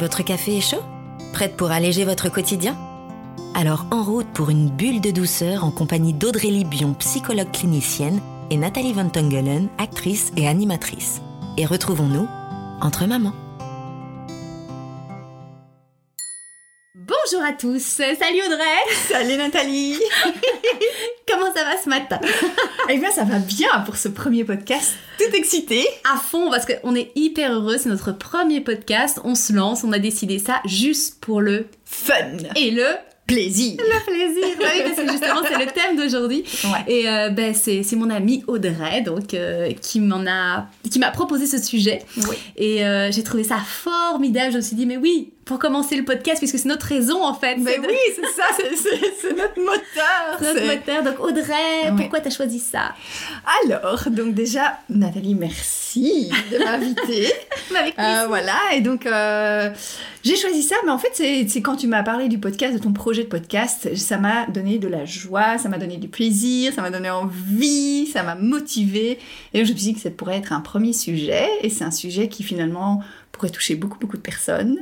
Votre café est chaud? Prête pour alléger votre quotidien? Alors en route pour une bulle de douceur en compagnie d'Audrey Libion, psychologue clinicienne, et Nathalie Van Tongelen, actrice et animatrice. Et retrouvons-nous entre mamans. Bonjour à tous, salut Audrey. Salut Nathalie. Comment ça va ce matin? Eh bien ça va bien pour ce premier podcast, tout excité. À fond parce qu'on est hyper heureux, c'est notre premier podcast, on se lance, on a décidé ça juste pour le fun. Et le plaisir. Le plaisir, bah oui, parce que justement c'est le thème d'aujourd'hui. Ouais. Et euh, ben, c'est, c'est mon amie Audrey donc, euh, qui, m'en a, qui m'a proposé ce sujet. Oui. Et euh, j'ai trouvé ça formidable, je me suis dit mais oui, pour commencer le podcast, puisque c'est notre raison en fait. Mais de- oui, c'est ça, c'est, notre moteur. Notre moteur. Donc Audrey, Ouais. pourquoi t'as choisi ça? Alors, donc déjà, Nathalie, merci de m'inviter. Euh, voilà, et donc euh, j'ai choisi ça, mais en fait, c'est c'est quand tu m'as parlé du podcast, de ton projet de podcast, ça m'a donné de la joie, ça m'a donné du plaisir, ça m'a donné envie, ça m'a motivé. Et donc, je me suis dit que ça pourrait être un premier sujet, et c'est un sujet qui finalement pourrait toucher beaucoup, beaucoup de personnes,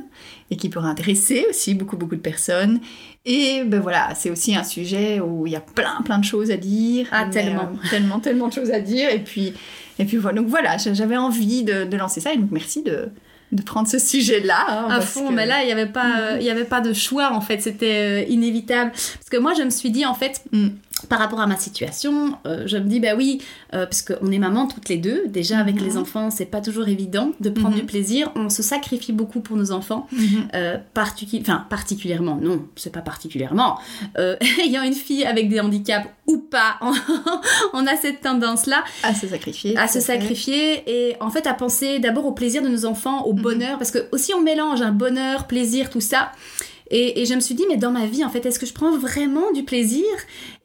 et qui pourrait intéresser aussi beaucoup, beaucoup de personnes. Et ben voilà, c'est aussi un sujet où il y a plein, plein de choses à dire. Ah, tellement. euh, tellement, tellement de choses à dire. Et puis, et puis voilà, donc voilà, j'avais envie de, de lancer ça, et donc merci de, de prendre ce sujet-là. hein, À fond, que- mais là, il n'y avait, pas, euh, il y avait pas de choix, en fait, c'était euh, inévitable. Parce que moi, je me suis dit, en fait, Mm. Par rapport à ma situation, euh, je me dis, bah oui, euh, parce qu'on est maman toutes les deux, déjà avec Mhm. les enfants, c'est pas toujours évident de prendre Mhm. du plaisir, on se sacrifie beaucoup pour nos enfants, Mhm. euh, particu- enfin, particulièrement, non, c'est pas particulièrement, ayant une fille avec des handicaps ou pas, on a cette tendance-là À se sacrifier. à se sacrifier et en fait à penser d'abord au plaisir de nos enfants, au Mhm. bonheur, parce que aussi on mélange un bonheur, plaisir, tout ça. Et, et je me suis dit, mais dans ma vie, en fait, est-ce que je prends vraiment du plaisir?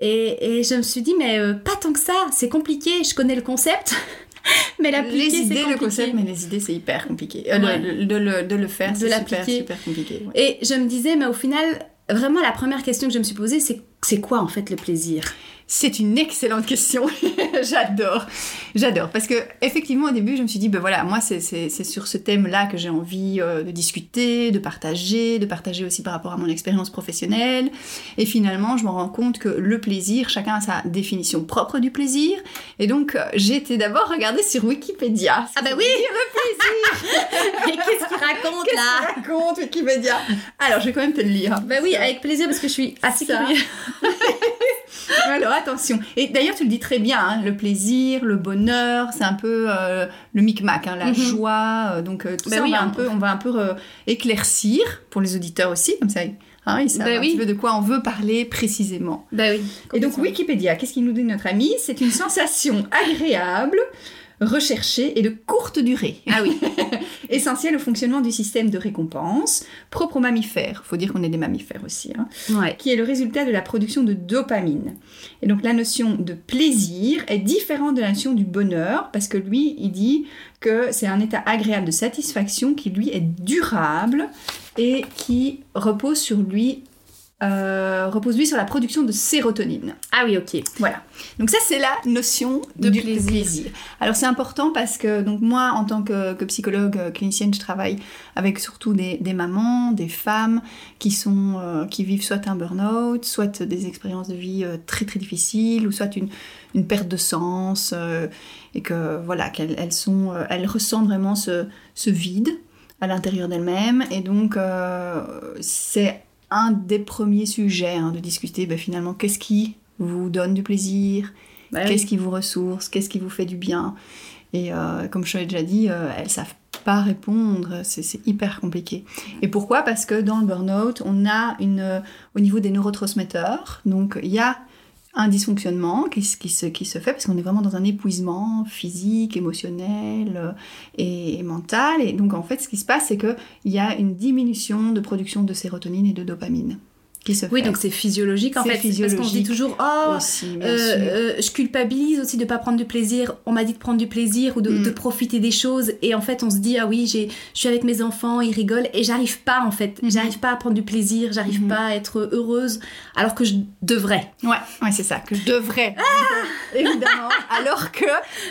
Et, et je me suis dit, mais euh, pas tant que ça, c'est compliqué, je connais le concept, mais l'appliquer, Les idées, le concept, mais les idées, c'est hyper compliqué. Euh, Ouais. de, le, de le faire, De c'est super, super compliqué. ouais. Et je me disais, mais au final, vraiment, la première question que je me suis posée, c'est c'est quoi en fait le plaisir? C'est une excellente question. J'adore. J'adore. Parce que, effectivement, au début, je me suis dit, ben voilà, moi, c'est- sur ce thème-là que j'ai envie euh, de discuter, de partager, de partager aussi par rapport à mon expérience professionnelle. Et finalement, je me rends compte que le plaisir, chacun a sa définition propre du plaisir. Et donc, euh, j'ai été d'abord regarder sur Wikipédia. Ah Ça oui le plaisir Mais qu'est-ce qu'il raconte Qu'est-ce là qu'il raconte Wikipédia? Alors, je vais quand même te le lire. Bah oui, avec plaisir parce que je suis assez curieuse. Alors attention. Et d'ailleurs, tu le dis très bien, hein, le plaisir, le bonheur, c'est un peu euh, le micmac, hein, la joie. donc tout Bah ça, oui, on, va un peu, on va un peu euh, éclaircir pour les auditeurs aussi, comme ça, hein, ils savent Bah un oui. petit peu de quoi on veut parler précisément. Bah oui. Et donc Wikipédia, qu'est-ce qu'il nous dit notre ami? C'est une sensation agréable, recherchée et de courte durée. Ah oui. Essentielle au fonctionnement du système de récompense, propre aux mammifères. Faut dire qu'on est des mammifères aussi. hein Ouais. qui est le résultat de la production de dopamine. Et donc la notion de plaisir est différente de la notion du bonheur, parce que lui, il dit que c'est un état agréable de satisfaction qui, lui, est durable et qui repose sur lui, euh, repose lui sur la production de sérotonine. Ah oui, ok. Voilà. Donc ça, c'est la notion De du plaisir. Alors c'est important parce que donc moi, en tant que, que psychologue euh, clinicienne, je travaille avec surtout des, des mamans, des femmes qui sont euh, qui vivent soit un burn-out, soit des expériences de vie euh, très très difficiles, ou soit une, une perte de sens, et que voilà qu'elles elles sont, elles ressentent vraiment ce, ce vide à l'intérieur d'elles-mêmes, et donc c'est un des premiers sujets hein, de discuter ben, finalement qu'est-ce qui vous donne du plaisir, Bah oui. qu'est-ce qui vous ressource, qu'est-ce qui vous fait du bien? Et euh, comme je l'ai déjà dit, euh, elles savent pas répondre, c'est c'est hyper compliqué. Et pourquoi? Parce que dans le burn-out, on a une, euh, au niveau des neurotransmetteurs, donc il y a un dysfonctionnement qui, se- fait parce qu'on est vraiment dans un épuisement physique, émotionnel euh, et, et mental. Et donc en fait, ce qui se passe, c'est qu'il y a une diminution de production de sérotonine et de dopamine qui se Oui, fait. donc c'est physiologique en fait. Parce qu'on dit physiologique toujours, oh, aussi, euh, euh, je culpabilise aussi de pas prendre du plaisir. On m'a dit de prendre du plaisir ou de, Mm. de profiter des choses. Et en fait, on se dit, ah oui, je suis avec mes enfants, ils rigolent. Et j'arrive pas en fait. Mhm. J'arrive pas à prendre du plaisir, j'arrive Mhm. pas à être heureuse alors que je devrais. Ouais, ouais c'est ça, que je devrais. évidemment. Alors que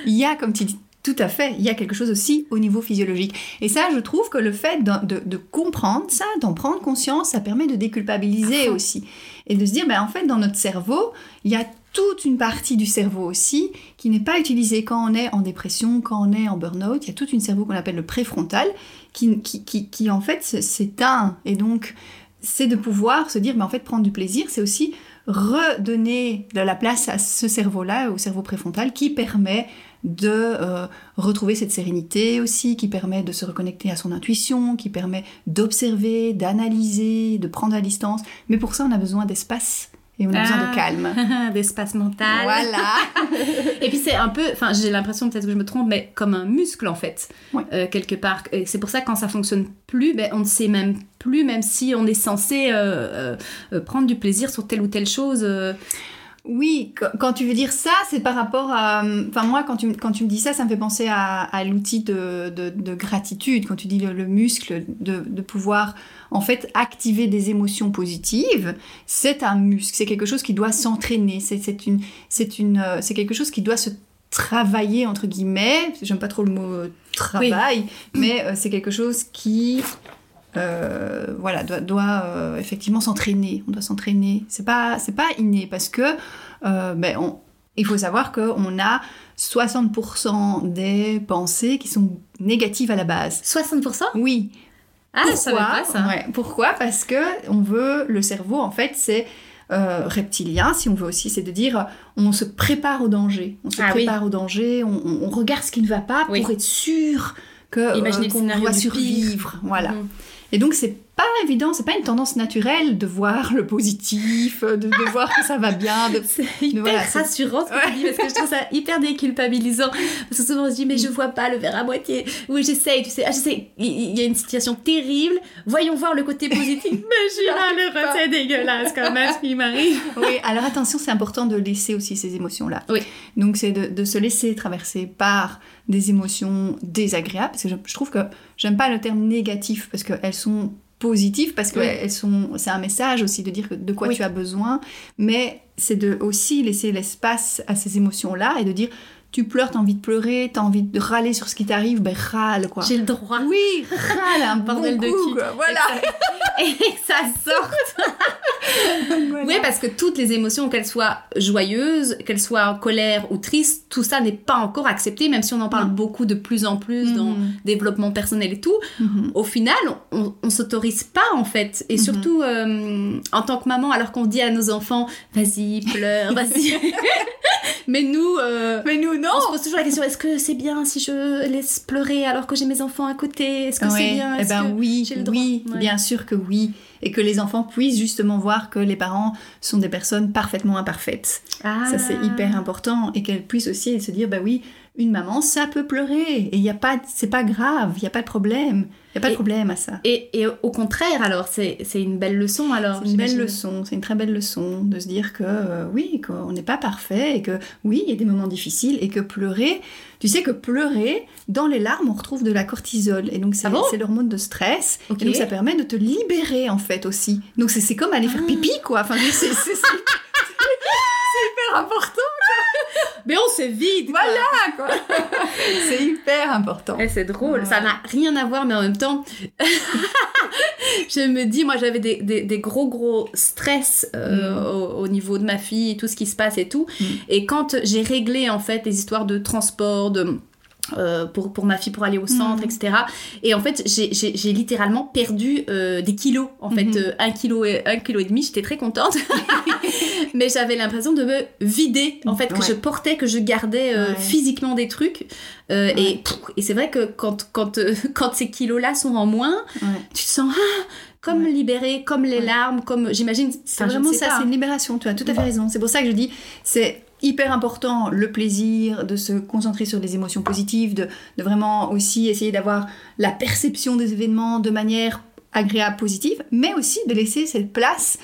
il y a, comme tu dis Tout à fait, il y a quelque chose aussi au niveau physiologique. Et ça, je trouve que le fait de, de- de comprendre ça, d'en prendre conscience, ça permet de déculpabiliser aussi. Et de se dire, ben, en fait, dans notre cerveau, il y a toute une partie du cerveau aussi qui n'est pas utilisée quand on est en dépression, quand on est en burn-out. Il y a toute une cerveau qu'on appelle le préfrontal qui, qui, qui, qui, en fait s'éteint. Et donc, c'est de pouvoir se dire, ben, en fait, prendre du plaisir, c'est aussi redonner de la place à ce cerveau-là, au cerveau préfrontal, qui permet de euh, retrouver cette sérénité aussi, qui permet de se reconnecter à son intuition, qui permet d'observer, d'analyser, de prendre la distance. Mais pour ça, on a besoin d'espace et on a besoin de Ah. calme. D'espace mental. Voilà. Et puis c'est un peu, enfin j'ai l'impression peut-être que je me trompe, mais comme un muscle en fait, Ouais. euh, quelque part. Et c'est pour ça que quand ça fonctionne plus, ben, on ne sait même plus, même si on est censé euh, euh, prendre du plaisir sur telle ou telle chose. Oui, qu- quand tu veux dire ça, c'est par rapport à... Enfin, moi, quand tu, quand tu me dis ça, ça me fait penser à, à l'outil de, de- de gratitude. Quand tu dis le, le muscle, de, de pouvoir, en fait, activer des émotions positives, c'est un muscle. C'est quelque chose qui doit s'entraîner. C'est une, une, euh, quelque chose qui doit se travailler, entre guillemets. J'aime pas trop le mot euh, travail, mais euh, c'est quelque chose qui... euh, voilà, doit, doit, euh, effectivement s'entraîner. On doit s'entraîner. C'est pas, c'est pas inné parce que euh, ben, on- il faut savoir qu'on a 60% des pensées qui sont négatives à la base. 60% Oui. Ah, pas ça. Ouais. Pourquoi? Parce que on veut le cerveau en fait c'est euh, reptilien si on veut aussi c'est de dire on se prépare au danger on se Ah oui. prépare au danger on, regarde ce qui ne va pas Oui. pour être sûr que euh, qu'on du survivre voilà Mhm. Et donc c'est pas évident c'est pas une tendance naturelle de voir le positif de, de voir que ça va bien de C'est hyper voilà, rassurant ce que tu dis parce que je trouve ça hyper déculpabilisant. Parce que souvent on se dit mais je vois pas le verre à moitié. Oui j'essaye, tu sais, ah, j'essaye. Il y a une situation terrible. Voyons voir le côté positif. mais je suis malheureuse, c'est dégueulasse quand même ce qui m'arrive. Oui, alors attention, c'est important de laisser aussi ces émotions-là. Oui. Donc c'est de, de se laisser traverser par des émotions désagréables, parce que je, je trouve que j'aime pas le terme négatif, parce qu'elles sont positives, parce que Oui. elles sont, c'est un message aussi de dire que de quoi Oui. tu as besoin, mais c'est de aussi laisser l'espace à ces émotions-là et de dire tu pleures, t'as envie de pleurer, t'as envie de râler sur ce qui t'arrive, ben râle quoi. J'ai le droit. Oui, râle un Bordel bon de cul. quoi. Voilà. Et que ça sorte. Voilà. Oui, parce que toutes les émotions, qu'elles soient joyeuses, qu'elles soient en colère ou tristes, tout ça n'est pas encore accepté, même si on en parle beaucoup de plus en plus dans Mhm. développement personnel et tout. Mhm. Au final, on, on s'autorise pas en fait. Et Mhm. surtout euh, en tant que maman, alors qu'on dit à nos enfants, vas-y, pleure, vas-y. Mais nous, euh, Mais nous, non on se pose toujours la question est-ce que c'est bien si je laisse pleurer alors que j'ai mes enfants à côté? Est-ce que c'est bien? Eh ben que- oui, j'ai le droit? Oui, Ouais. bien sûr que oui. Et que les enfants puissent justement voir que les parents sont des personnes parfaitement imparfaites. Ah. Ça, c'est hyper important. Et qu'elles puissent aussi se dire, bah oui, une maman, ça peut pleurer. Et il y a pas, c'est pas grave, il n'y a pas de problème. Il n'y a pas de Et- problème à ça. Et, et au contraire, alors, c'est une belle leçon alors. C'est une belle leçon, c'est une très belle leçon de se dire que euh, oui, qu'on n'est pas parfait et que oui, il y a des moments difficiles et que pleurer, tu sais que pleurer, dans les larmes, on retrouve de la cortisol et donc c'est Ah bon? l'hormone de stress et donc ça permet de te libérer en fait aussi. Donc c'est c'est comme aller faire Ah. pipi quoi, enfin c'est hyper important. Mais on se vide quoi. Voilà quoi. c'est hyper important. Eh, c'est drôle, Ouais. ça n'a rien à voir, mais en même temps, je me dis, moi j'avais des, des- des gros gros stress euh, Mm. au, au niveau de ma fille, tout ce qui se passe et tout. Mm. Et quand j'ai réglé en fait les histoires de transport, de. Euh, pour, pour ma fille pour aller au centre Mm. etc et en fait j'ai- littéralement perdu euh, des kilos en fait Mhm. euh, un kilo et un kilo et demi j'étais très contente mais j'avais l'impression de me vider en fait que Ouais. je portais que je gardais Ouais. physiquement des trucs Ouais. et, pff, et c'est vrai que quand, quand, quand ces kilos-là sont en moins, tu te sens ah, comme Ouais. libéré, comme les larmes, comme j'imagine. C'est enfin, vraiment ça, c'est une libération, tu as tout à fait raison. C'est pour ça que je dis, c'est hyper important le plaisir, de se concentrer sur les émotions positives, de, de vraiment aussi essayer d'avoir la perception des événements de manière agréable, positive, mais aussi de laisser cette place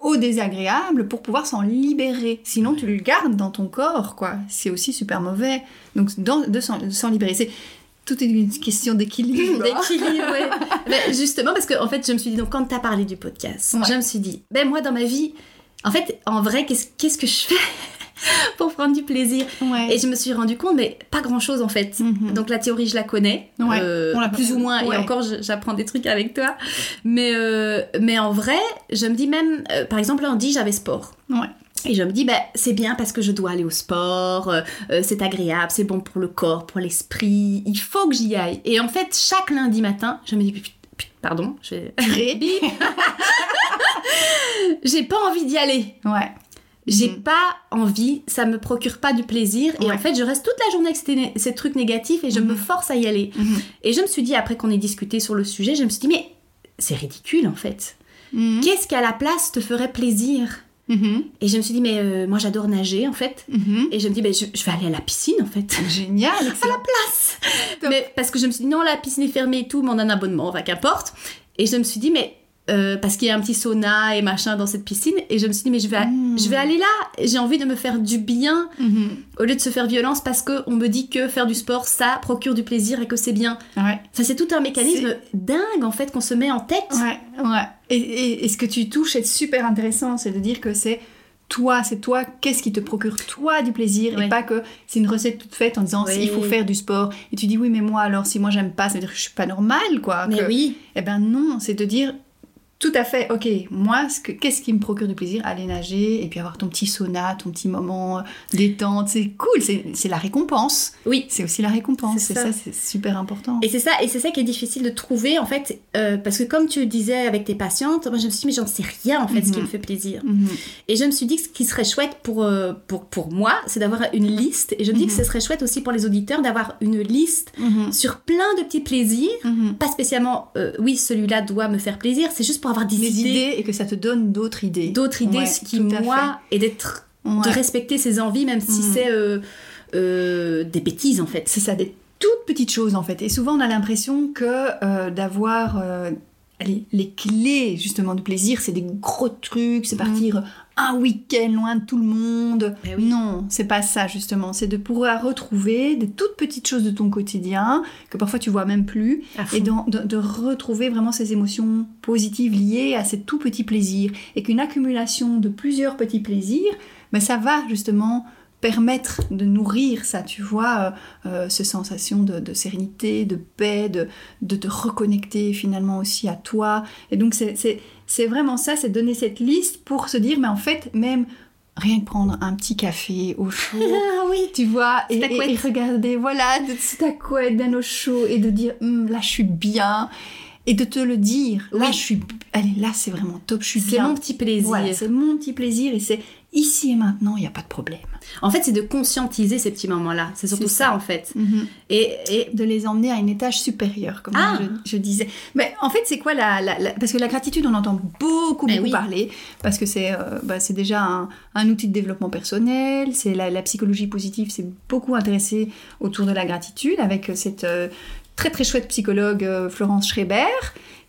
au désagréable pour pouvoir s'en libérer. Sinon, tu le gardes dans ton corps, quoi. C'est aussi super mauvais. Donc, dans- de s'en libérer. C'est tout est une question d'équilibre. D'équilibre, ouais. Ben, justement, parce que en fait, je me suis dit, donc quand tu as parlé du podcast, Ouais. je me suis dit, ben moi dans ma vie, en fait, en vrai, qu'est-ce qu'est-ce que je fais? pour prendre du plaisir. Ouais. Et je me suis rendu compte, mais pas grand chose en fait. Mhm. Donc la théorie, je la connais, Ouais. euh, On l'a plus ou moins, ouais. et encore, j'apprends des trucs avec toi. Mais, euh, mais en vrai, je me dis même, euh, par exemple, lundi, j'avais sport. Ouais. Et je me dis, bah, c'est bien parce que je dois aller au sport, euh, c'est agréable, c'est bon pour le corps, pour l'esprit, il faut que j'y aille. Et en fait, chaque lundi matin, je me dis, pardon, j'ai j'ai pas envie d'y aller. Ouais. J'ai Mhm. pas envie, ça me procure pas du plaisir. Et en fait, je reste toute la journée avec ces, né- ces trucs négatifs et je me force à y aller. Mhm. Et je me suis dit, après qu'on ait discuté sur le sujet, je me suis dit, mais c'est ridicule en fait. Mhm. Qu'est-ce qu'à la place te ferait plaisir? Et je me suis dit, mais euh, moi j'adore nager en fait. Et je me dis, ben, je, je vais aller à la piscine en fait. Génial, excellent. Top. Mais parce que je me suis dit, non, la piscine est fermée et tout, mais on a un abonnement, enfin qu'importe. Et je me suis dit, mais. Euh, parce qu'il y a un petit sauna et machin dans cette piscine. Et je me suis dit, mais je vais, Mm. je vais aller là. J'ai envie de me faire du bien Mhm. au lieu de se faire violence parce qu'on me dit que faire du sport, ça procure du plaisir et que c'est bien. Ouais. Ça, c'est tout un mécanisme dingue en fait qu'on se met en tête. Ouais, ouais. Et, et- et ce que tu touches est super intéressant, c'est de dire que c'est toi, c'est toi, qu'est-ce qui te procure toi du plaisir et pas que c'est une recette toute faite en disant Oui. il faut faire du sport et tu dis oui mais moi alors si moi j'aime pas ça veut dire que je suis pas normale quoi. Mais que- oui. Eh ben non, c'est de dire tout à fait, ok, moi, ce que- qu'est-ce qui me procure du plaisir? Aller nager et puis avoir ton petit sauna, ton petit moment euh, détente, c'est cool, c'est la récompense. Oui. C'est aussi la récompense, C'est ça. c'est super important. Et c'est ça, et c'est ça qui est difficile de trouver en fait, euh, parce que comme tu disais avec tes patientes, moi je me suis dit mais j'en sais rien en fait ce qui Mhm. me fait plaisir. Mhm. Et je me suis dit que ce qui serait chouette pour, euh, pour, pour moi, c'est d'avoir une liste. Et je me dis Mhm. que ce serait chouette aussi pour les auditeurs d'avoir une liste Mhm. sur plein de petits plaisirs. Mhm. Pas spécialement, euh, oui, celui-là doit me faire plaisir, c'est juste pour avoir des Les idées, idées et que ça te donne d'autres idées. d'autres idées, Ouais, ce qui, moi, et d'être, de respecter ses envies, même si Mhm. c'est euh, euh, des bêtises en fait. C'est ça, des toutes petites choses en fait. Et souvent on a l'impression que euh, d'avoir allez, les clés justement du plaisir, c'est des gros trucs, c'est Mhm. partir un week-end loin de tout le monde. Eh oui. Non, c'est pas ça justement. C'est de pouvoir retrouver des toutes petites choses de ton quotidien que parfois tu vois même plus et de, de retrouver vraiment ces émotions positives liées à ces tout petits plaisirs et qu'une accumulation de plusieurs petits plaisirs, ben, ça va justement permettre de nourrir ça, tu vois, euh, euh, ce sensation de, de sérénité, de paix, de, de te reconnecter finalement aussi à toi. Et donc c'est- c'est c'est vraiment ça, c'est donner cette liste pour se dire, mais en fait, même rien que prendre un petit café au chaud, Ah oui. tu vois, et, regarder, voilà, de c'est ta couette bien au chaud et de dire, Hum, là je suis bien, et de te le dire, là Oui. je suis, allez, là c'est vraiment top, je suis C'est bien. mon petit plaisir. Voilà, c'est mon petit plaisir et c'est ici et maintenant, il n'y a pas de problème. En fait, c'est de conscientiser ces petits moments-là. C'est surtout C'est ça. ça. en fait. Et, et De les emmener à un étage supérieur, comme Ah. je, je disais. Mais en fait, c'est quoi la, la- la- Parce que la gratitude, on entend beaucoup, Eh beaucoup oui. parler, parce que c'est euh, bah, c'est déjà un, un outil de développement personnel, c'est la, la psychologie positive s'est beaucoup intéressée autour de la gratitude, avec cette euh, très très chouette psychologue euh, Florence Schreiber,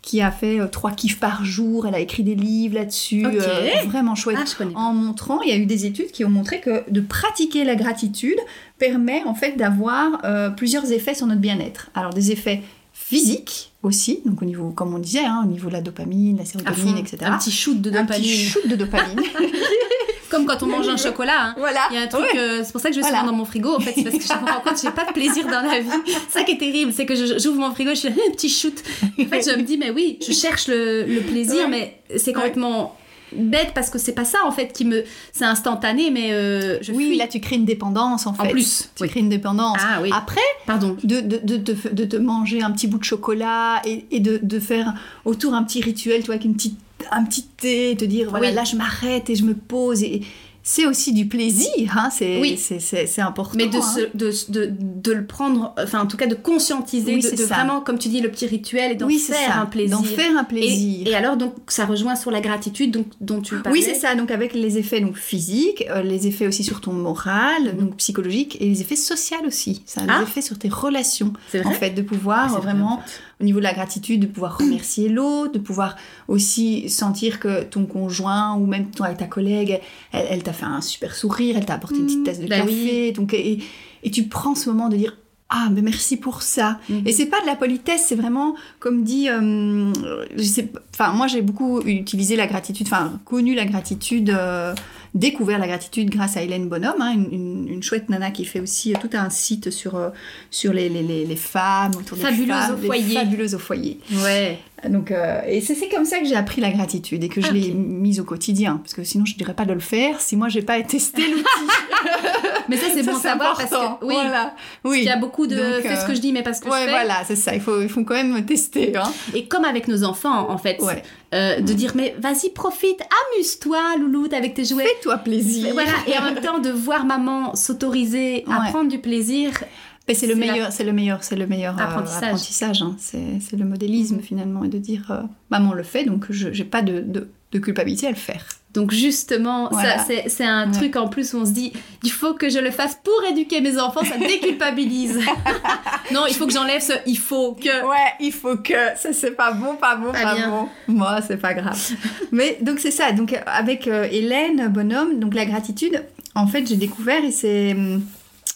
qui a fait euh, trois kiffs par jour, elle a écrit des livres là-dessus, Ok. euh, vraiment chouette ah, en montrant, il y a eu des études qui ont montré que de pratiquer la gratitude permet en fait d'avoir euh, plusieurs effets sur notre bien-être. Alors des effets physiques aussi, donc au niveau, comme on disait, hein, au niveau de la dopamine, la sérotonine, etc. Un petit shoot de Un dopamine. petit shoot de dopamine. Comme quand on mange un chocolat. hein. voilà. Il y a un truc, Ouais. euh, c'est pour ça que je vais Voilà. dans mon frigo en fait, c'est parce que je me rends compte que j'ai pas de plaisir dans la vie. Ça qui est terrible, c'est que j'ouvre mon frigo, je fais un petit shoot. En fait, je me dis, mais oui, je cherche le, le plaisir, Ouais. mais c'est complètement bête parce que c'est pas ça en fait qui me. C'est instantané, mais euh, je Oui, fuis. là tu crées une dépendance en fait. plus, Tu oui. crées une dépendance. Ah oui. Après, Pardon. de, de, de, de, de te manger un petit bout de chocolat et, et de, de faire autour un petit rituel, tu vois, avec une petite, un petit thé, te dire, voilà, Oui. là je m'arrête et je me pose. Et, c'est aussi du plaisir, hein, c'est Oui. c'est- important. Mais de, hein. se- de, de, de le prendre, enfin en tout cas de conscientiser, Oui, de, vraiment, comme tu dis, le petit rituel et d'en oui, faire ça, un plaisir. D'en faire un Et, plaisir. et alors, donc, ça rejoint sur la gratitude donc, dont tu parlais. Oui, c'est ça. Donc avec les effets donc physiques, euh, les effets aussi sur ton moral, donc psychologique, et les effets sociaux aussi. Ça a Ah. des effets sur tes relations. En fait, de Ah, pouvoir vrai, vraiment, en fait. Au niveau de la gratitude, de pouvoir remercier l'autre, de pouvoir aussi sentir que ton conjoint ou même ton- ta collègue, elle, elle t'a fait un super sourire, elle t'a apporté une petite tasse de bah café. Donc, et, et tu prends ce moment de dire ah mais merci pour ça. Mhm. Et c'est pas de la politesse, c'est vraiment comme dit, euh, je sais, enfin moi j'ai beaucoup utilisé la gratitude, enfin connu la gratitude. euh, découvert la gratitude grâce à Hélène Bonhomme, hein, une, une- une chouette nana qui fait aussi euh, tout un site sur, euh, sur les, les, les, les femmes, autour des femmes, au foyer. fabuleuses au foyer. Ouais. Donc, euh, et c'est c'est comme ça que j'ai appris la gratitude et que je Ah, l'ai mise au quotidien. Parce que sinon, je ne dirais pas de le faire si moi, j'ai pas testé l'outil. Mais ça, c'est bon savoir parce que oui, Voilà. parce Oui. qu'il y a beaucoup de Donc, fais ce que je dis mais pas ce que Ouais, je fais. voilà, c'est ça. Il faut, il faut quand même tester. Hein. Et comme avec nos enfants en fait, Ouais. Euh, de dire mais vas-y profite, amuse-toi louloute avec tes jouets. Fais-toi plaisir. Voilà, et en même temps de voir maman s'autoriser à Ouais. prendre du plaisir, Mais c'est le meilleur, c'est le meilleur, c'est le meilleur euh, Apprentissage. hein. C'est le modélisme finalement et de dire euh, maman le fait donc je j'ai pas de, de, de culpabilité à le faire. Donc justement, Voilà. ça c'est un Ouais. truc en plus où on se dit il faut que je le fasse pour éduquer mes enfants, ça déculpabilise. non, il faut que j'enlève ce il faut que. Ouais, il faut que ça c'est pas bon, pas bon, Pas bon. Moi, c'est pas grave. Mais donc c'est ça. Donc avec euh, Hélène Bonhomme, donc la gratitude, en fait, j'ai découvert et c'est hum,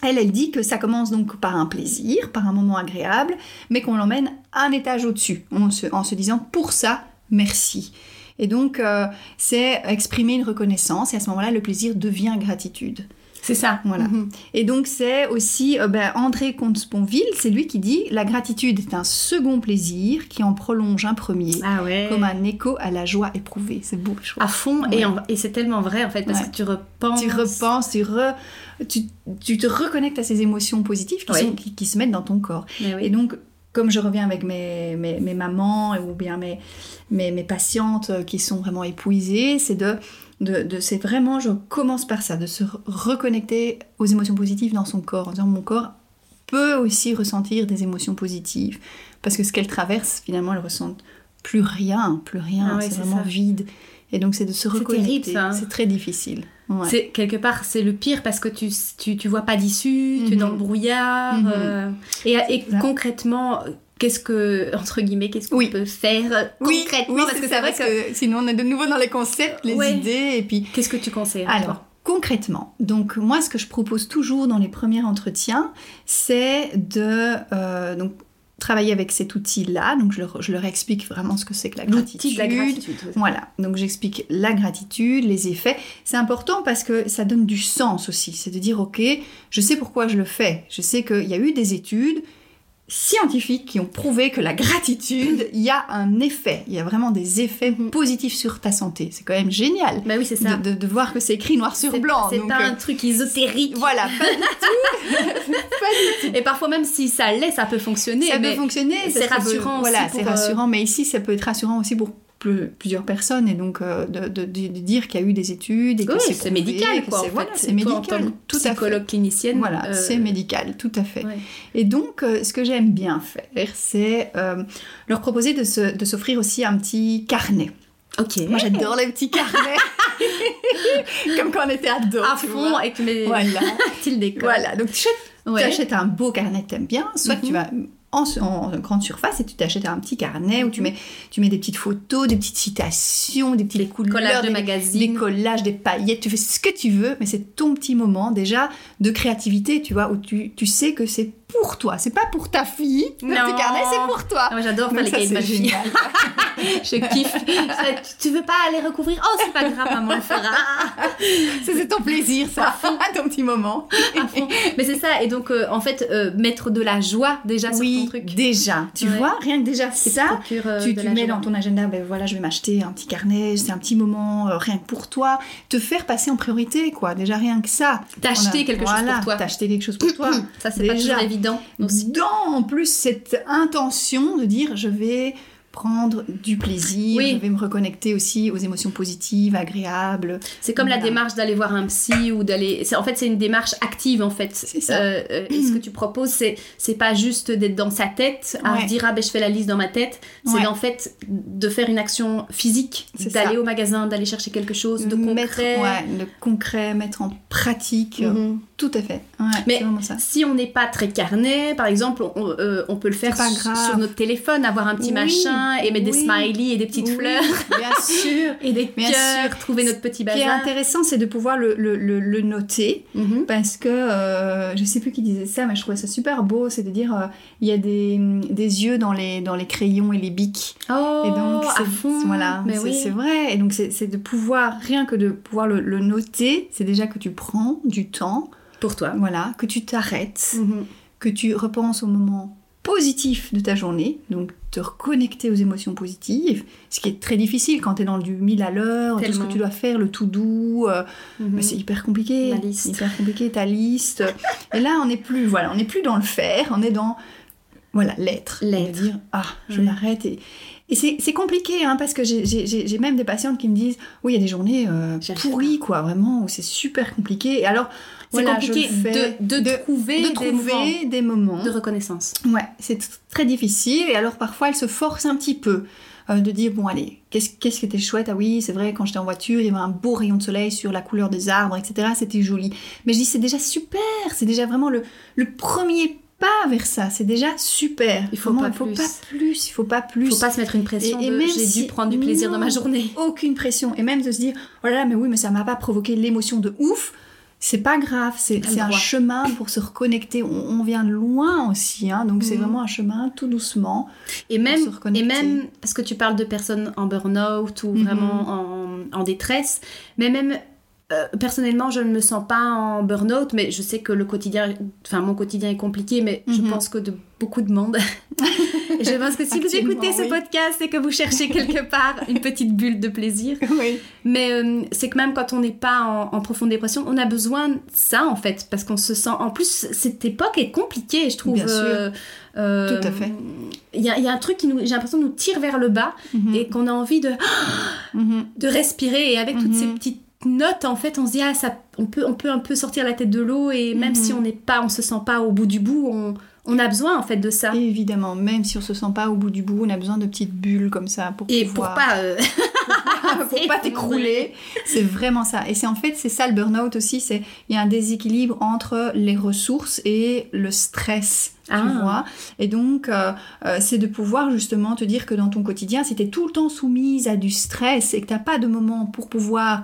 elle, elle dit que ça commence donc par un plaisir, par un moment agréable, mais qu'on l'emmène un étage au-dessus, en se, en se disant pour ça, merci. Et donc, euh, c'est exprimer une reconnaissance, et à ce moment-là, le plaisir devient gratitude. C'est ça. Voilà. Mhm. Et donc c'est aussi euh, ben, André Comte-Sponville, c'est lui qui dit la gratitude est un second plaisir qui en prolonge un premier, Ah ouais. comme un écho à la joie éprouvée. C'est beau, je. À fond, et, Ouais. en- et c'est tellement vrai en fait, parce Ouais. que tu repenses. Tu repenses, tu, re- tu, tu te reconnectes à ces émotions positives qui, Oui. sont- qui, qui se mettent dans ton corps. Oui. Et donc, comme je reviens avec mes, mes, mes mamans ou bien mes, mes, mes patientes euh, qui sont vraiment épuisées, c'est de, de, de- c'est vraiment, je commence par ça, de se re- reconnecter aux émotions positives dans son corps, en disant mon corps peut aussi ressentir des émotions positives, parce que ce qu'elle traverse, finalement, elle ressent plus rien, plus rien, Ah ouais, c'est vraiment ça. vide. Et donc, c'est de se reconnecter. hein. C'est très difficile. Ouais. C'est quelque part c'est le pire parce que tu tu, tu vois pas d'issue, tu es Mhm. dans le brouillard Mhm. euh, et, et concrètement qu'est-ce que entre guillemets qu'est-ce qu'on Oui. peut faire euh, Oui, concrètement? oui, parce que c'est vrai que sinon on est de nouveau dans les concepts, les Ouais. idées, et puis qu'est-ce que tu conseilles Alors, concrètement, donc moi, ce que je propose toujours dans les premiers entretiens, c'est de euh, donc, travailler avec cet outil-là. Donc, je leur, je leur explique vraiment ce que c'est que la gratitude. la gratitude Voilà, donc j'explique la gratitude, les effets. C'est important parce que ça donne du sens aussi. C'est de dire, ok, je sais pourquoi je le fais. Je sais qu'il y a eu des études scientifiques qui ont prouvé que la gratitude, il y a un effet. Il y a vraiment des effets Mhm. positifs sur ta santé. C'est quand même génial bah oui c'est ça de, de- de voir que c'est écrit noir sur blanc. c'est pas euh, un truc ésotérique Voilà, pas et parfois même si ça l'est ça peut fonctionner ça mais peut fonctionner. c'est peut- rassurant aussi Voilà, c'est euh, rassurant, mais ici, ça peut être rassurant aussi pour plus- plusieurs personnes et donc euh, de, de- de- de dire qu'il y a eu des études et que oui, c'est médical quoi en c'est- voilà, médical, tout à fait. clinicienne Voilà, euh, c'est médical, tout à fait. ouais. Et donc, euh, ce que j'aime bien faire, c'est euh, leur proposer de s'offrir aussi un petit carnet. ok Moi, j'adore les petits carnets, comme quand on était ado. à tu fond vois. avec mes Voilà. décor Voilà, donc tu achètes Ouais. Tu achètes un beau carnet que t'aimes bien, soit Mhm. tu vas en, en grande surface et tu t'achètes un petit carnet où tu Mhm. mets, tu mets des petites photos, des petites citations, des petites des couleurs, collages de des, magazines des collages, des paillettes, tu fais ce que tu veux, mais c'est ton petit moment déjà de créativité, tu vois, où tu, tu sais que c'est pour toi, c'est pas pour ta fille, le Non. petit carnet, c'est pour toi. Ah, moi j'adore faire les cahiers de c'est ma fille. Je kiffe. Ça, tu- veux pas aller recouvrir? Oh, c'est pas grave, maman le fera. C'est ton plaisir, ça, ton petit moment. À. Mais c'est ça. Et donc, euh, en fait, euh, mettre de la joie déjà sur ton Oui, truc. déjà, tu Ouais. vois, rien que déjà ça, procure, euh, tu, tu mets joie. dans ton agenda, ben voilà, je vais m'acheter un petit carnet, c'est un petit moment rien que pour toi, te faire passer en priorité, quoi. Déjà rien que ça. T'acheter a- quelque chose pour toi. T'acheter quelque chose pour toi. Ça, c'est pas Déjà. toujours évident aussi. Dans en plus cette intention de dire je vais prendre du plaisir, Oui. je vais me reconnecter aussi aux émotions positives, agréables. C'est comme la démarche d'aller voir un psy ou d'aller. En fait, c'est une démarche active en fait. C'est ça. Euh, euh, et ce que tu proposes, c'est c'est pas juste d'être dans sa tête, à Ouais. dire ah ben je fais la liste dans ma tête. C'est Ouais. en fait de faire une action physique, d'aller au magasin, d'aller chercher quelque chose de mettre, concret. ouais, le concret, mettre en pratique, Mhm. tout à fait. Mais ça. Si on n'est pas très carnet, par exemple, on, euh, on peut le faire sur notre téléphone, avoir un petit Oui, machin et mettre des smileys et des petites Oui, fleurs Bien sûr. et des cœurs, trouver notre petit Ce qui est bazar. intéressant, c'est de pouvoir le, le- le- le noter. Mhm. Parce que, euh, je sais plus qui disait ça, mais je trouvais ça super beau, c'est de dire, euh, il y a des, des yeux dans les, dans les crayons et les bics. Oh, Et donc, à c'est- fond. voilà, mais c'est oui. c'est vrai. Et donc, c'est de pouvoir, rien que de pouvoir le, le noter, c'est déjà que tu prends du temps, Pour toi. voilà, que tu t'arrêtes, Mhm. que tu repenses au moment positif de ta journée, donc te reconnecter aux émotions positives, ce qui est très difficile quand tu es dans du mille à l'heure, tout ce que tu dois faire, le tout doux, euh, Mhm. mais c'est hyper compliqué. La liste. Hyper compliqué, ta liste. Et là, on n'est plus, voilà, on n'est plus dans le faire, on est dans, voilà, l'être. L'être. De dire, ah, je Oui. m'arrête. Et, et c'est c'est compliqué, hein, parce que j'ai- même des patientes qui me disent, oui, il y a des journées euh, pourries, quoi, vraiment, où c'est super compliqué. Et alors, voilà, compliqué de, de, trouver, de des moments des moments. de reconnaissance. Ouais, c'est très difficile. Et alors parfois, elle se force un petit peu euh, de dire bon allez, qu'est-ce qu'est-ce qui était chouette? Ah oui, c'est vrai, quand j'étais en voiture, il y avait un beau rayon de soleil sur la couleur des arbres, etc. C'était joli. Mais je dis c'est déjà super. C'est déjà vraiment le, le premier pas vers ça. C'est déjà super. Il faut pas il faut plus. pas plus. Il faut pas plus. Faut pas se mettre une pression Et- et de même j'ai si- dû prendre du plaisir dans ma journée. aucune pression. Et même de se dire, oh là là, mais oui, mais ça m'a pas provoqué l'émotion de ouf. C'est pas grave, c'est un chemin pour se reconnecter. On, on vient loin aussi, hein, donc c'est Mhm. vraiment un chemin tout doucement. Et se même, reconnecter. et même, parce que tu parles de personnes en burn-out ou Mhm. vraiment en, en détresse, mais même euh, personnellement, je ne me sens pas en burn-out, mais je sais que le quotidien, enfin mon quotidien est compliqué, mais je Mhm. pense que de beaucoup de monde. je pense que si vous écoutez ce oui. podcast, c'est que vous cherchez quelque part une petite bulle de plaisir. Oui. Mais euh, c'est que même quand on n'est pas en, en profonde dépression, on a besoin de ça en fait, parce qu'on se sent. En plus, cette époque est compliquée, je trouve. Bien sûr. euh, euh, Tout à fait. Il y, a- il y a un truc qui nous, j'ai l'impression, nous tire vers le bas Mhm. et qu'on a envie de, Mhm. de respirer. Et avec toutes Mhm. ces petites notes, en fait, on se dit ah ça, on peut, on peut un peu sortir la tête de l'eau et même Mhm. si on n'est pas, on se sent pas au bout du bout, on, on a besoin en fait de ça. Évidemment, même si on se sent pas au bout du bout, on a besoin de petites bulles comme ça pour Et pour pas, euh, pour pas t'écrouler. C'est vraiment ça. Et c'est en fait, c'est ça le burn-out aussi, c'est il y a un déséquilibre entre les ressources et le stress. Tu Ah. vois Et donc, euh, euh, c'est de pouvoir justement te dire que dans ton quotidien, si tu es tout le temps soumise à du stress et que tu pas de moment pour pouvoir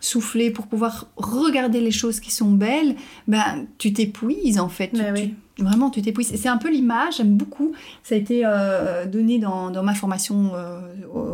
souffler, pour pouvoir regarder les choses qui sont belles, ben, tu t'épuises en fait. Tu- Mais tu- oui. Vraiment, tu t'épuises. C'est un peu l'image, j'aime beaucoup. Ça a été euh, donné dans, dans ma formation euh,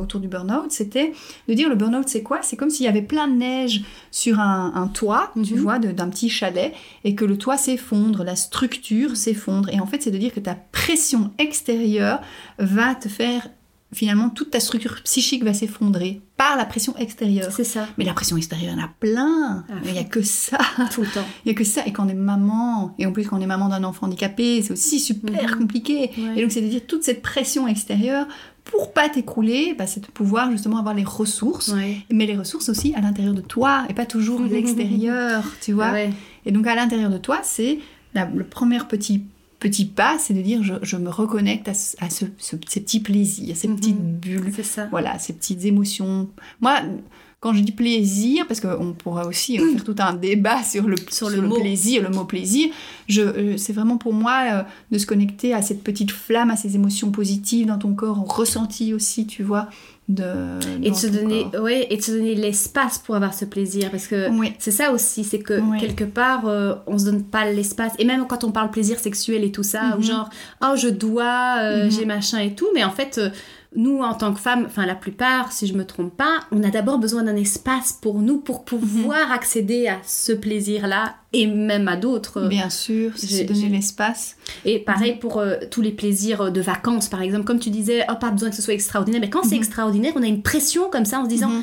autour du burn-out. C'était de dire le burn-out, c'est quoi? C'est comme s'il y avait plein de neige sur un, un toit, tu Mhm. vois, d'un petit chalet, et que le toit s'effondre, la structure s'effondre. Et en fait, c'est de dire que ta pression extérieure va te faire. Finalement, toute ta structure psychique va s'effondrer par la pression extérieure. c'est ça, Mais la pression extérieure, il y en a plein. Ah, il n'y a que ça. tout le temps. Il n'y a que ça. Et quand on est maman, et en plus quand on est maman d'un enfant handicapé, c'est aussi super Mhm. compliqué. Ouais. Et donc c'est de dire toute cette pression extérieure pour pas t'écrouler, bah, c'est de pouvoir justement avoir les ressources. Ouais. Mais les ressources aussi à l'intérieur de toi et pas toujours à l'extérieur, tu vois. Ah ouais. Et donc à l'intérieur de toi, c'est le premier petit petit pas, c'est de dire je, je me reconnecte à, ce- à ce- ce- ces petits plaisirs, ces Mhm. petites bulles, ça. voilà, ces petites émotions. Moi, quand je dis plaisir, parce qu'on pourra aussi euh, faire tout un débat sur le, Sur le mot. plaisir, le mot plaisir, je, euh, c'est vraiment pour moi euh, de se connecter à cette petite flamme, à ces émotions positives dans ton corps, ressenti aussi, tu vois, de Et de se donner, corps. ouais, et de se donner l'espace pour avoir ce plaisir, parce que Oui. c'est ça aussi, c'est que quelque part, euh, on se donne pas l'espace. Et même quand on parle plaisir sexuel et tout ça, ou Mhm. genre, oh, je dois, euh, Mhm. j'ai machin et tout, mais en fait, euh, nous, en tant que femmes, enfin la plupart, si je me trompe pas, on a d'abord besoin d'un espace pour nous, pour pouvoir accéder à ce plaisir-là, et même à d'autres. Bien sûr, c'est donner l'espace. Et pareil pour euh, tous les plaisirs euh, de vacances, par exemple, comme tu disais, oh, pas besoin que ce soit extraordinaire, mais quand c'est Mhm. extraordinaire, on a une pression comme ça en se disant, Mhm.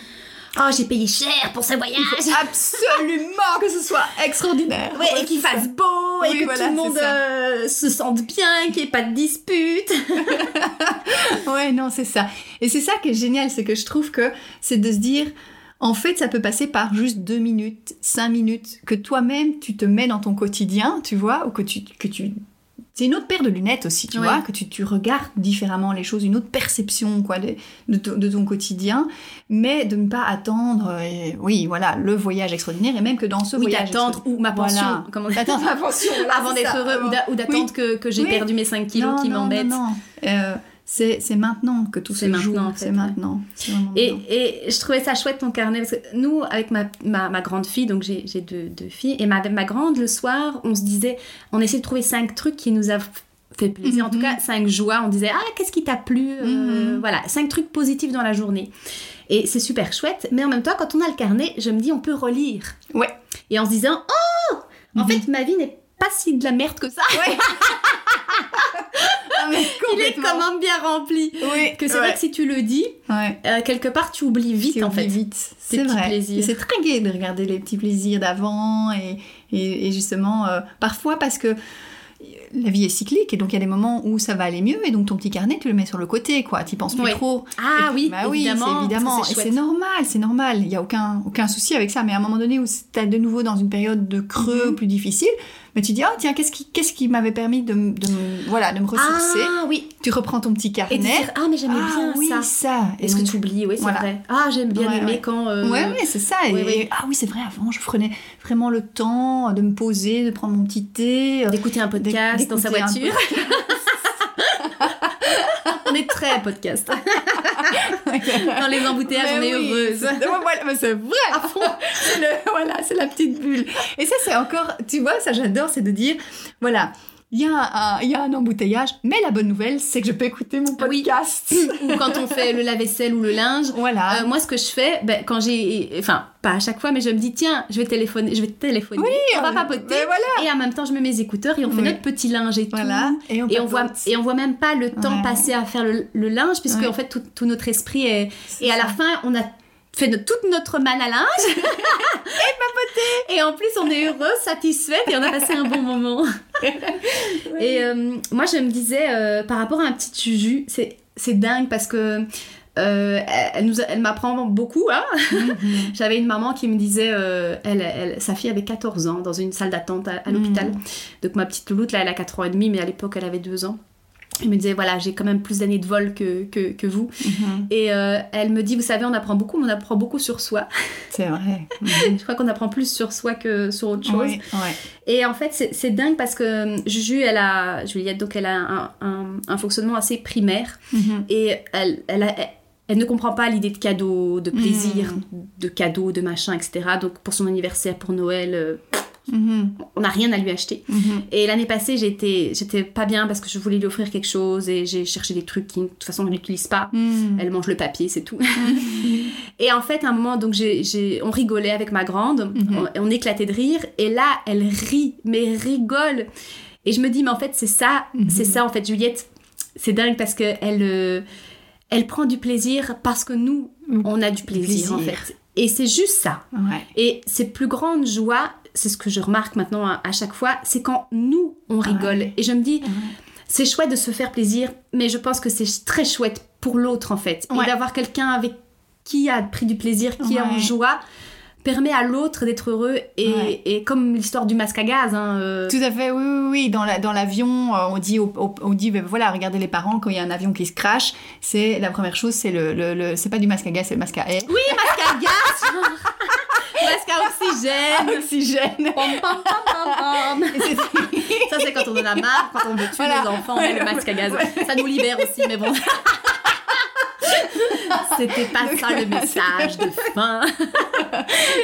Oh, j'ai payé cher pour ce voyage. Absolument que ce soit extraordinaire. Ouais, et qu'il fasse beau, et que voilà, tout le monde euh, se sente bien, qu'il n'y ait pas de dispute. Ouais, non, c'est ça. Et c'est ça qui est génial, c'est que je trouve que c'est de se dire, en fait, ça peut passer par juste deux minutes, cinq minutes, que toi-même, tu te mets dans ton quotidien, tu vois, ou que tu... Que tu... C'est une autre paire de lunettes aussi, tu Ouais. vois, que tu, tu regardes différemment les choses, une autre perception quoi, de, de, ton- de ton quotidien, mais de ne pas attendre, euh, oui, voilà, le voyage extraordinaire, et même que dans ce Oui, voyage... d'attendre, ou ma pension, Voilà. comme on dit. D'attendre ma pension, voilà, avant d'être heureux, ou d'attendre que, que j'ai Oui. perdu mes 5 kilos Non, qui m'embêtent. Non, non. Euh, c'est c'est maintenant que tout se joue. en fait, C'est ouais. maintenant. Et, et je trouvais ça chouette ton carnet parce que nous, avec ma, ma, ma grande fille, donc j'ai j'ai deux, deux filles, et ma, ma grande, le soir, on se disait, on essayait de trouver cinq trucs qui nous a fait plaisir, en tout Mhm. cas cinq joies. On disait, ah, qu'est-ce qui t'a plu Euh, Mhm. Voilà, cinq trucs positifs dans la journée. Et c'est super chouette, mais en même temps, quand on a le carnet, je me dis, on peut relire. Ouais. Et en se disant, oh, en Mhm. fait, ma vie n'est pas si de la merde que ça. Ouais. Mais Il est quand même bien rempli. Oui. Que c'est ouais. vrai que si tu le dis, Ouais. euh, quelque part, tu oublies vite, Tu en fait. vite. C'est vrai. c'est très gai de regarder les petits plaisirs d'avant et, et, et justement, euh, parfois parce que la vie est cyclique et donc il y a des moments où ça va aller mieux et donc ton petit carnet tu le mets sur le côté quoi, tu penses plus trop. Ah oui, bah évidemment. et c'est normal, c'est normal. Il n'y a aucun, aucun souci avec ça. Mais à un moment donné où tu es de nouveau dans une période de creux Mhm. plus difficile, mais tu dis, oh tiens, qu'est-ce qui, qu'est-ce qui m'avait permis de, voilà, de me ressourcer? Ah oui. Tu reprends ton petit carnet. Et de dire, ah mais j'aimais ah, bien oui, ça. ça. Est-ce que tu oublies? Oui, c'est voilà. vrai. Ah, j'aime bien Ouais, aimer ouais. quand. euh, Ouais, ouais, c'est ça. Et, ah oui, c'est vrai, avant, je prenais vraiment le temps de me poser, de prendre mon petit thé. euh, D'écouter un podcast dans sa voiture. on est très podcast. dans les embouteillages, on est oui, heureuse. voilà, mais c'est vrai, à fond. Le- voilà, c'est la petite bulle. Et ça, c'est encore, tu vois, ça j'adore, c'est de dire, voilà, il y, a un- il y a un embouteillage, mais la bonne nouvelle, c'est que je peux écouter mon Oui. podcast. ou quand on fait le lave-vaisselle ou le linge. Voilà. Euh, moi, ce que je fais, ben, quand j'ai, enfin, pas à chaque fois, mais je me dis, tiens, je vais téléphoner, je vais téléphoner, on va papoter, ben voilà. et en même temps, je mets mes écouteurs et on fait Oui. notre petit linge et Voilà. tout. Et on, Et on, voit, et on voit même pas le temps Ouais. passer à faire le, le linge, puisque Ouais. en fait, tout, tout notre esprit est. Et à la fin, on a fait de toute notre manne à linge. et papoté. Et en plus, on est heureux, satisfaite et on a passé un bon moment. Et euh, moi, je me disais, euh, par rapport à un petit Juju, c'est, dingue parce que. euh, elle, elle nous a- elle m'apprend beaucoup. Hein Mhm. J'avais une maman qui me disait, euh, elle, elle- sa fille avait 14 ans dans une salle d'attente à, à l'hôpital. Mhm. Donc ma petite louloute, là, elle a 4 ans et demi, mais à l'époque, elle avait 2 ans. Elle me disait, voilà, j'ai quand même plus d'années de vol que, que, que vous. Mhm. Et euh, elle me dit, vous savez, on apprend beaucoup, mais on apprend beaucoup sur soi. C'est vrai. Mhm. Je crois qu'on apprend plus sur soi que sur autre chose. Oui, ouais. Et en fait, c'est c'est dingue parce que euh, Juju, elle a, Juliette, donc elle a un, un, un fonctionnement assez primaire. Mhm. Et elle, elle, a- elle, elle ne comprend pas l'idée de cadeaux, de plaisir, de cadeaux, de machin, etc. Donc pour son anniversaire, pour Noël, euh, Mhm. on n'a rien à lui acheter. Mhm. Et l'année passée, j'étais, j'étais pas bien parce que je voulais lui offrir quelque chose et j'ai cherché des trucs qui, de toute façon, on n'utilise pas. Mhm. Elle mange le papier, c'est tout. et en fait, à un moment, donc, j'ai, j'ai- on rigolait avec ma grande, on, on éclatait de rire, et là, elle rit, mais rigole. Et je me dis, mais en fait, c'est ça, c'est ça, en fait, Juliette, c'est dingue parce que elle, euh, elle prend du plaisir parce que nous, on a du plaisir, en fait. Et c'est juste ça. Ouais. Et ses plus grandes joies, c'est ce que je remarque maintenant à, à chaque fois, c'est quand nous, on rigole. Ouais. Et je me dis, Ouais. c'est chouette de se faire plaisir, mais je pense que c'est très chouette pour l'autre, en fait. Ouais. Et d'avoir quelqu'un avec qui a pris du plaisir, qui est en joie, permet à l'autre d'être heureux. Et, Ouais. et comme l'histoire du masque à gaz, hein, euh, Tout à fait, oui, oui, oui. Dans la- dans l'avion, euh, on dit, au- au- on dit, ben voilà, regardez les parents quand il y a un avion qui se crache. C'est la première chose, c'est le, le, le- c'est pas du masque à gaz, c'est le masque à air. Oui, masque à gaz Masque à oxygène Oxygène. Pom, pom, pom, pom, pom. Et c'est- Ça, c'est quand on en a marre, quand on veut tuer Voilà. les enfants, on met le masque à gaz. Ouais. Ça nous libère aussi, mais bon. C'était pas Donc, ça le message de fin.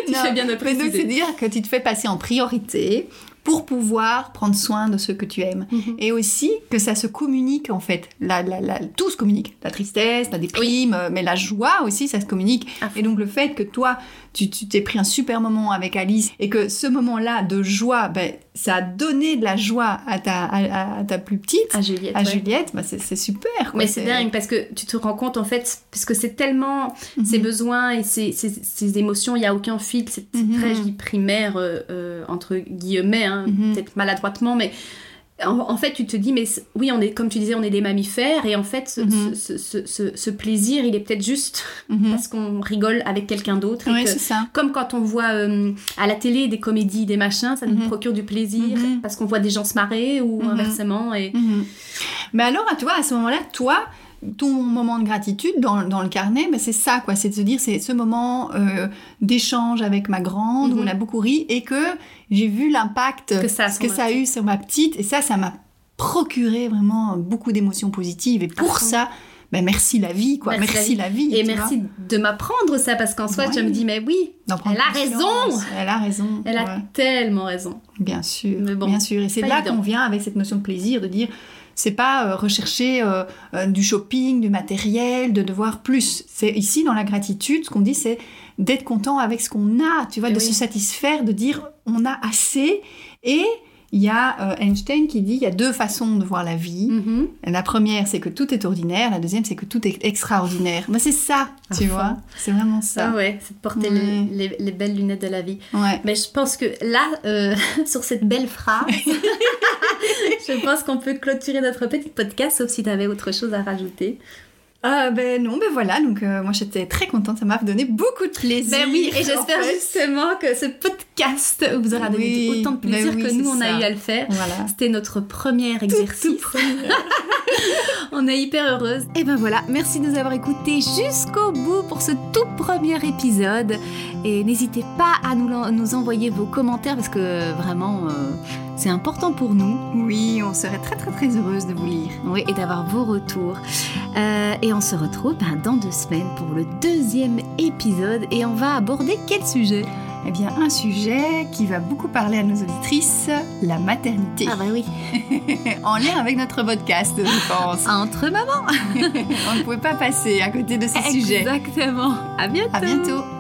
tu Non, fais bien de donc, c'est préciser. dire que tu te fais passer en priorité pour pouvoir prendre soin de ceux que tu aimes. Mhm. Et aussi que ça se communique, en fait. La, la, la- tout se communique. La tristesse, la déprime, euh, mais la joie aussi, ça se communique. Et donc, le fait que toi, tu tu t'es pris un super moment avec Alice et que ce moment-là de joie, ben, ça a donné de la joie à ta, à, à ta plus petite, À Juliette. à ouais. Juliette, ben, c'est super. quoi. Mais c'est dingue parce que tu te rends compte en fait, parce que c'est tellement Mhm. ses besoins et ses, ses- ses émotions, il n'y a aucun fil, c'est c'est Mhm. très, je dis, primaire, euh, euh, entre guillemets, hein, Mhm. peut-être maladroitement, mais en, en fait tu te dis, mais oui, on est, comme tu disais, on est des mammifères et en fait ce, Mhm. ce- ce- ce- ce plaisir, il est peut-être juste Mhm. parce qu'on rigole avec quelqu'un d'autre. Oui, que- ça. comme quand on voit euh, à la télé des comédies, des machins, ça nous Mhm. procure du plaisir parce qu'on voit des gens se marrer ou inversement. Et... Mais alors, tu vois, à ce moment-là, toi, ton moment de gratitude dans, dans le carnet, ben c'est ça, quoi. C'est de se dire, c'est ce moment euh, d'échange avec ma grande, où Mhm. on a beaucoup ri, et que j'ai vu l'impact Que ça a que ça eu sur ma petite, et ça, ça m'a procuré vraiment beaucoup d'émotions positives. Et pour ça, ben merci la vie, quoi. Merci Merci, la vie. Et merci vois. de m'apprendre ça, parce qu'en soi, je me dis, mais oui, Elle a raison. Elle a raison. elle a tellement raison. Bien sûr, Mais bon, bien sûr. Et c'est là qu'on vient avec cette notion de plaisir, de dire, c'est pas euh, rechercher euh, euh, du shopping, du matériel, de devoir plus. C'est ici dans la gratitude, ce qu'on dit, c'est d'être content avec ce qu'on a, tu vois, de oui. se satisfaire, de dire on a assez. Et il y a euh, Einstein qui dit il y a deux façons de voir la vie. Mhm. La première, c'est que tout est ordinaire. La deuxième, c'est que tout est extraordinaire. Ben, c'est ça, tu vois. C'est vraiment ça. Ah ouais, c'est de porter les- les belles lunettes de la vie. Ouais. Mais je pense que là, euh, sur cette belle phrase, je pense qu'on peut clôturer notre petit podcast, sauf si tu avais autre chose à rajouter. Ah ben non, ben voilà, donc euh, moi j'étais très contente, ça m'a donné beaucoup de plaisir. Ben oui, et j'espère justement que ce podcast vous aura donné Oui, autant de ben plaisir oui, que nous, on a eu à le faire. Voilà. C'était notre premier exercice. On est hyper heureuse. Et ben voilà, merci de nous avoir écoutés jusqu'au bout pour ce tout premier épisode. Et n'hésitez pas à nous, envoyer vos commentaires parce que vraiment, euh, c'est important pour nous. Oui, on serait très très très heureuse de vous lire. Oui, et d'avoir vos retours. Euh, et on se retrouve ben, dans deux semaines pour le deuxième épisode. Et on va aborder quel sujet? Eh bien, un sujet qui va beaucoup parler à nos auditrices, la maternité. bah oui. en lien avec notre podcast, je pense. Entre mamans. on ne pouvait pas passer à côté de ce sujet. Exactement. À bientôt. À bientôt.